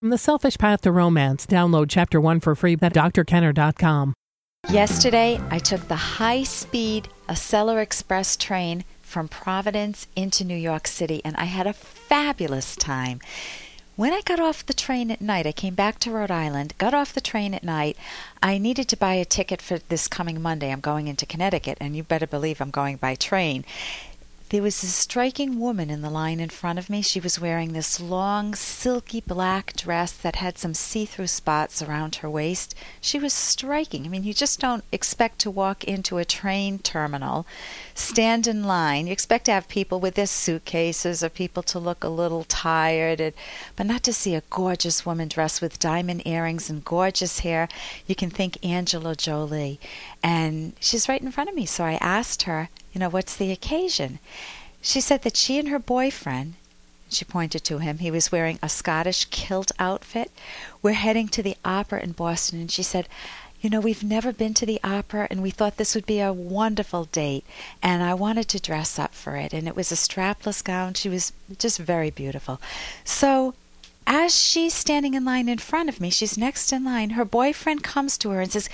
From The Selfish Path to Romance, download Chapter 1 for free at drkenner.com. Yesterday, I took the high speed Acela Express train from Providence into New York City, and I had a fabulous time. When I got off the train at night, I came back to Rhode Island, got off the train at night. I needed to buy a ticket for this coming Monday. I'm going into Connecticut, and you better believe I'm going by train. There was a striking woman in the line in front of me. She was wearing this long, silky black dress that had some see through spots around her waist. She was striking. I mean, you just don't expect to walk into a train terminal, stand in line. You expect to have people with their suitcases or people to look a little tired, but not to see a gorgeous woman dressed with diamond earrings and gorgeous hair. You can think Angela Jolie. And she's right in front of me. So I asked her, you know, what's the occasion? She said that she and her boyfriend, she pointed to him, he was wearing a Scottish kilt outfit, were heading to the opera in Boston. And she said, you know, we've never been to the opera, and we thought this would be a wonderful date, and I wanted to dress up for it. And it was a strapless gown. She was just very beautiful. So as she's standing in line in front of me, she's next in line, her boyfriend comes to her and says,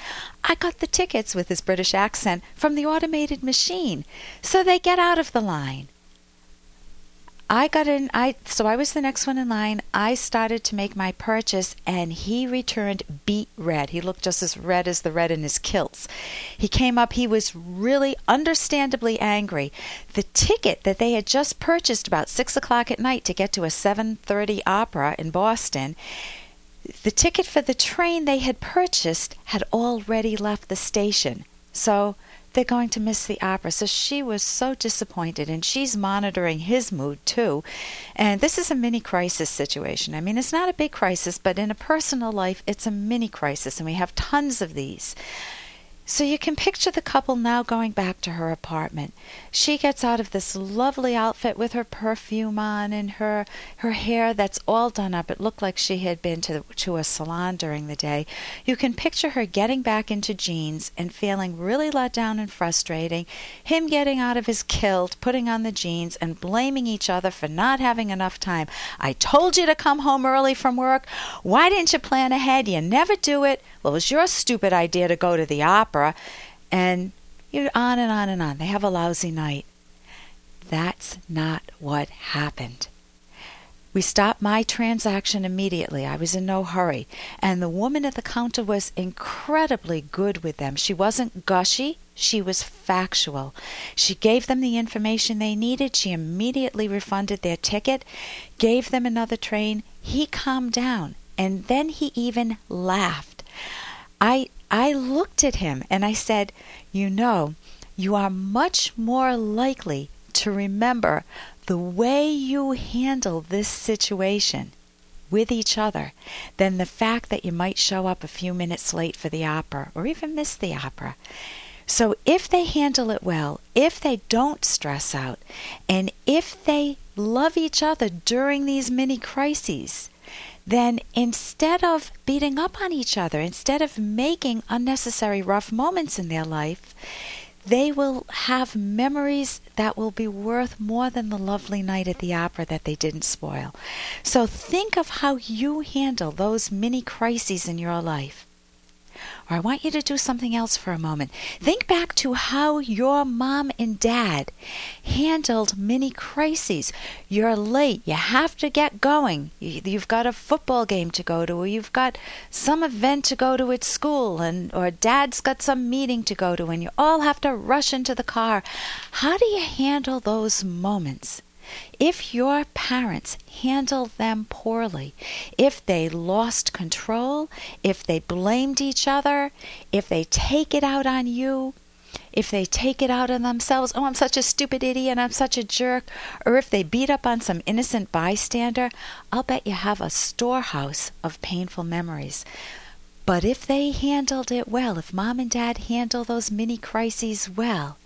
I got the tickets with his British accent from the automated machine. So they get out of the line. I got in I so I was the next one in line. I started to make my purchase and he returned beet red. He looked just as red as the red in his kilts. He came up, he was really understandably angry. The ticket that they had just purchased about six o'clock at night to get to a seven thirty opera in Boston the ticket for the train they had purchased had already left the station. So they're going to miss the opera. So she was so disappointed, and she's monitoring his mood too. And this is a mini crisis situation. I mean, it's not a big crisis, but in a personal life, it's a mini crisis, and we have tons of these. So you can picture the couple now going back to her apartment. She gets out of this lovely outfit with her perfume on and her her hair that's all done up. It looked like she had been to to a salon during the day. You can picture her getting back into jeans and feeling really let down and frustrating. Him getting out of his kilt, putting on the jeans and blaming each other for not having enough time. I told you to come home early from work. Why didn't you plan ahead? You never do it. Well, it was your stupid idea to go to the opera. And you on and on and on. They have a lousy night. That's not what happened. We stopped my transaction immediately. I was in no hurry. And the woman at the counter was incredibly good with them. She wasn't gushy, she was factual. She gave them the information they needed. She immediately refunded their ticket, gave them another train. He calmed down, and then he even laughed. I I looked at him and I said, "You know, you are much more likely to remember the way you handle this situation with each other than the fact that you might show up a few minutes late for the opera or even miss the opera. So if they handle it well, if they don't stress out, and if they love each other during these mini crises, then instead of beating up on each other, instead of making unnecessary rough moments in their life, they will have memories that will be worth more than the lovely night at the opera that they didn't spoil. So think of how you handle those mini crises in your life. Or I want you to do something else for a moment. Think back to how your mom and dad handled many crises. You're late. You have to get going. You've got a football game to go to, or you've got some event to go to at school, and or dad's got some meeting to go to, and you all have to rush into the car. How do you handle those moments? If your parents handled them poorly, if they lost control, if they blamed each other, if they take it out on you, if they take it out on themselves, oh, I'm such a stupid idiot, I'm such a jerk, or if they beat up on some innocent bystander, I'll bet you have a storehouse of painful memories. But if they handled it well, if mom and dad handle those mini crises well,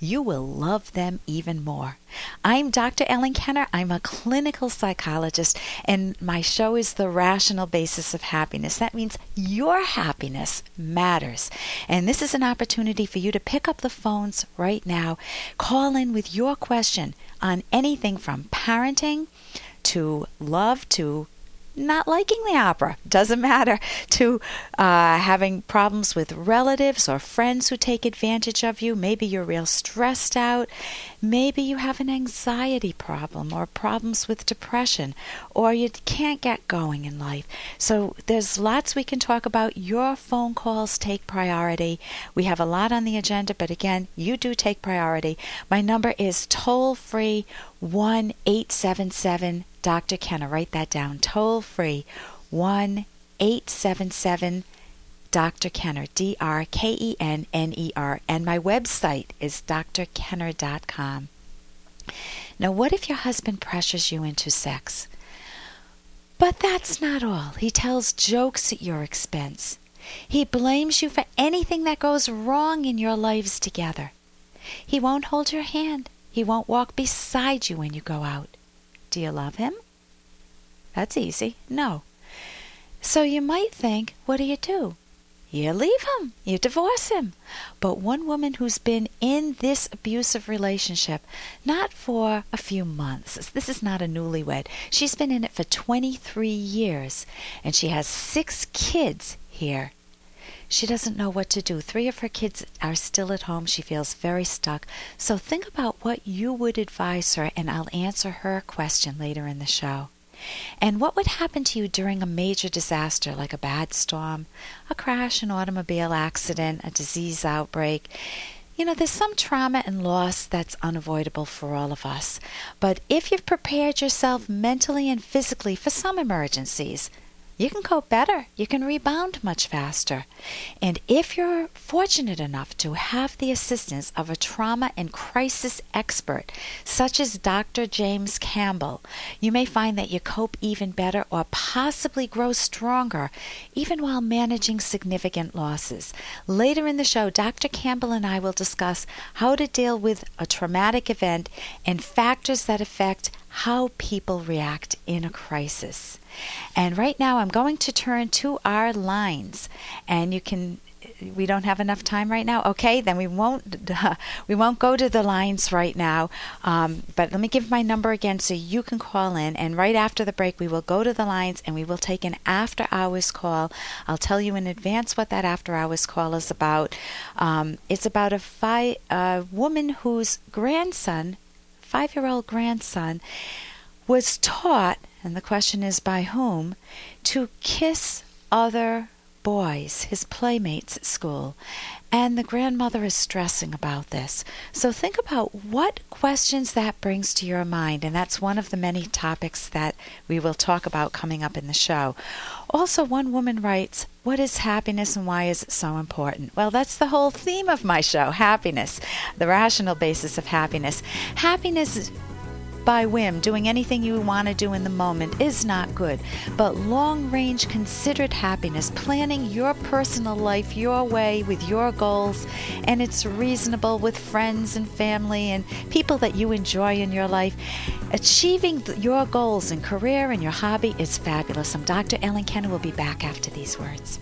you will love them even more. I'm Dr. Ellen Kenner. I'm a clinical psychologist, and my show is The Rational Basis of Happiness. That means your happiness matters. And this is an opportunity for you to pick up the phones right now, call in with your question on anything from parenting to love to not liking the opera. Doesn't matter. To uh, having problems with relatives or friends who take advantage of you. Maybe you're real stressed out. Maybe you have an anxiety problem or problems with depression or you can't get going in life. So there's lots we can talk about. Your phone calls take priority. We have a lot on the agenda, but again, you do take priority. My number is toll free 1 877 Dr. Kenner. Write that down. Toll free 1 877 Dr. Kenner, D R K E N N E R, and my website is drkenner.com. Now, what if your husband pressures you into sex? But that's not all. He tells jokes at your expense. He blames you for anything that goes wrong in your lives together. He won't hold your hand. He won't walk beside you when you go out. Do you love him? That's easy. No. So you might think, what do you do? You leave him, you divorce him. But one woman who's been in this abusive relationship, not for a few months, this is not a newlywed, she's been in it for 23 years, and she has six kids here. She doesn't know what to do. Three of her kids are still at home. She feels very stuck. So think about what you would advise her, and I'll answer her question later in the show. And what would happen to you during a major disaster like a bad storm, a crash, an automobile accident, a disease outbreak? You know, there's some trauma and loss that's unavoidable for all of us. But if you've prepared yourself mentally and physically for some emergencies, you can cope better. You can rebound much faster. And if you're fortunate enough to have the assistance of a trauma and crisis expert, such as Dr. James Campbell, you may find that you cope even better or possibly grow stronger, even while managing significant losses. Later in the show, Dr. Campbell and I will discuss how to deal with a traumatic event and factors that affect how people react in a crisis. And right now, I'm going to turn to our lines, and you can. We don't have enough time right now. Okay, then we won't. We won't go to the lines right now. Um, but let me give my number again so you can call in. And right after the break, we will go to the lines and we will take an after hours call. I'll tell you in advance what that after hours call is about. Um, it's about a fi- a woman whose grandson, five year old grandson, was taught and the question is by whom, to kiss other boys, his playmates at school. And the grandmother is stressing about this. So think about what questions that brings to your mind. And that's one of the many topics that we will talk about coming up in the show. Also, one woman writes, What is happiness and why is it so important? Well, that's the whole theme of my show happiness, the rational basis of happiness. Happiness by whim, doing anything you want to do in the moment is not good. But long range, considered happiness, planning your personal life your way with your goals, and it's reasonable with friends and family and people that you enjoy in your life. Achieving your goals in career and your hobby is fabulous. I'm Dr. Ellen Kenner. We'll be back after these words.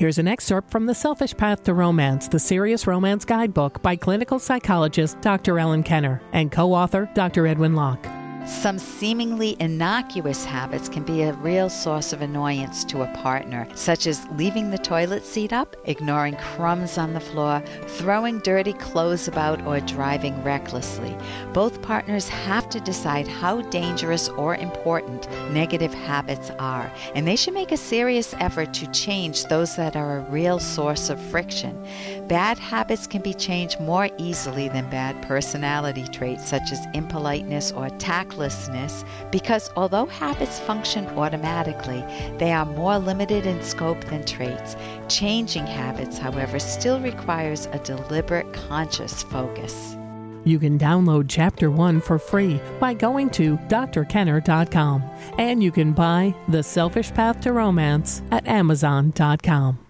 Here's an excerpt from The Selfish Path to Romance, the Serious Romance Guidebook by clinical psychologist Dr. Ellen Kenner and co author Dr. Edwin Locke. Some seemingly innocuous habits can be a real source of annoyance to a partner, such as leaving the toilet seat up, ignoring crumbs on the floor, throwing dirty clothes about, or driving recklessly. Both partners have to decide how dangerous or important negative habits are, and they should make a serious effort to change those that are a real source of friction. Bad habits can be changed more easily than bad personality traits such as impoliteness or tact because although habits function automatically, they are more limited in scope than traits. Changing habits, however, still requires a deliberate, conscious focus. You can download Chapter 1 for free by going to drkenner.com. And you can buy The Selfish Path to Romance at amazon.com.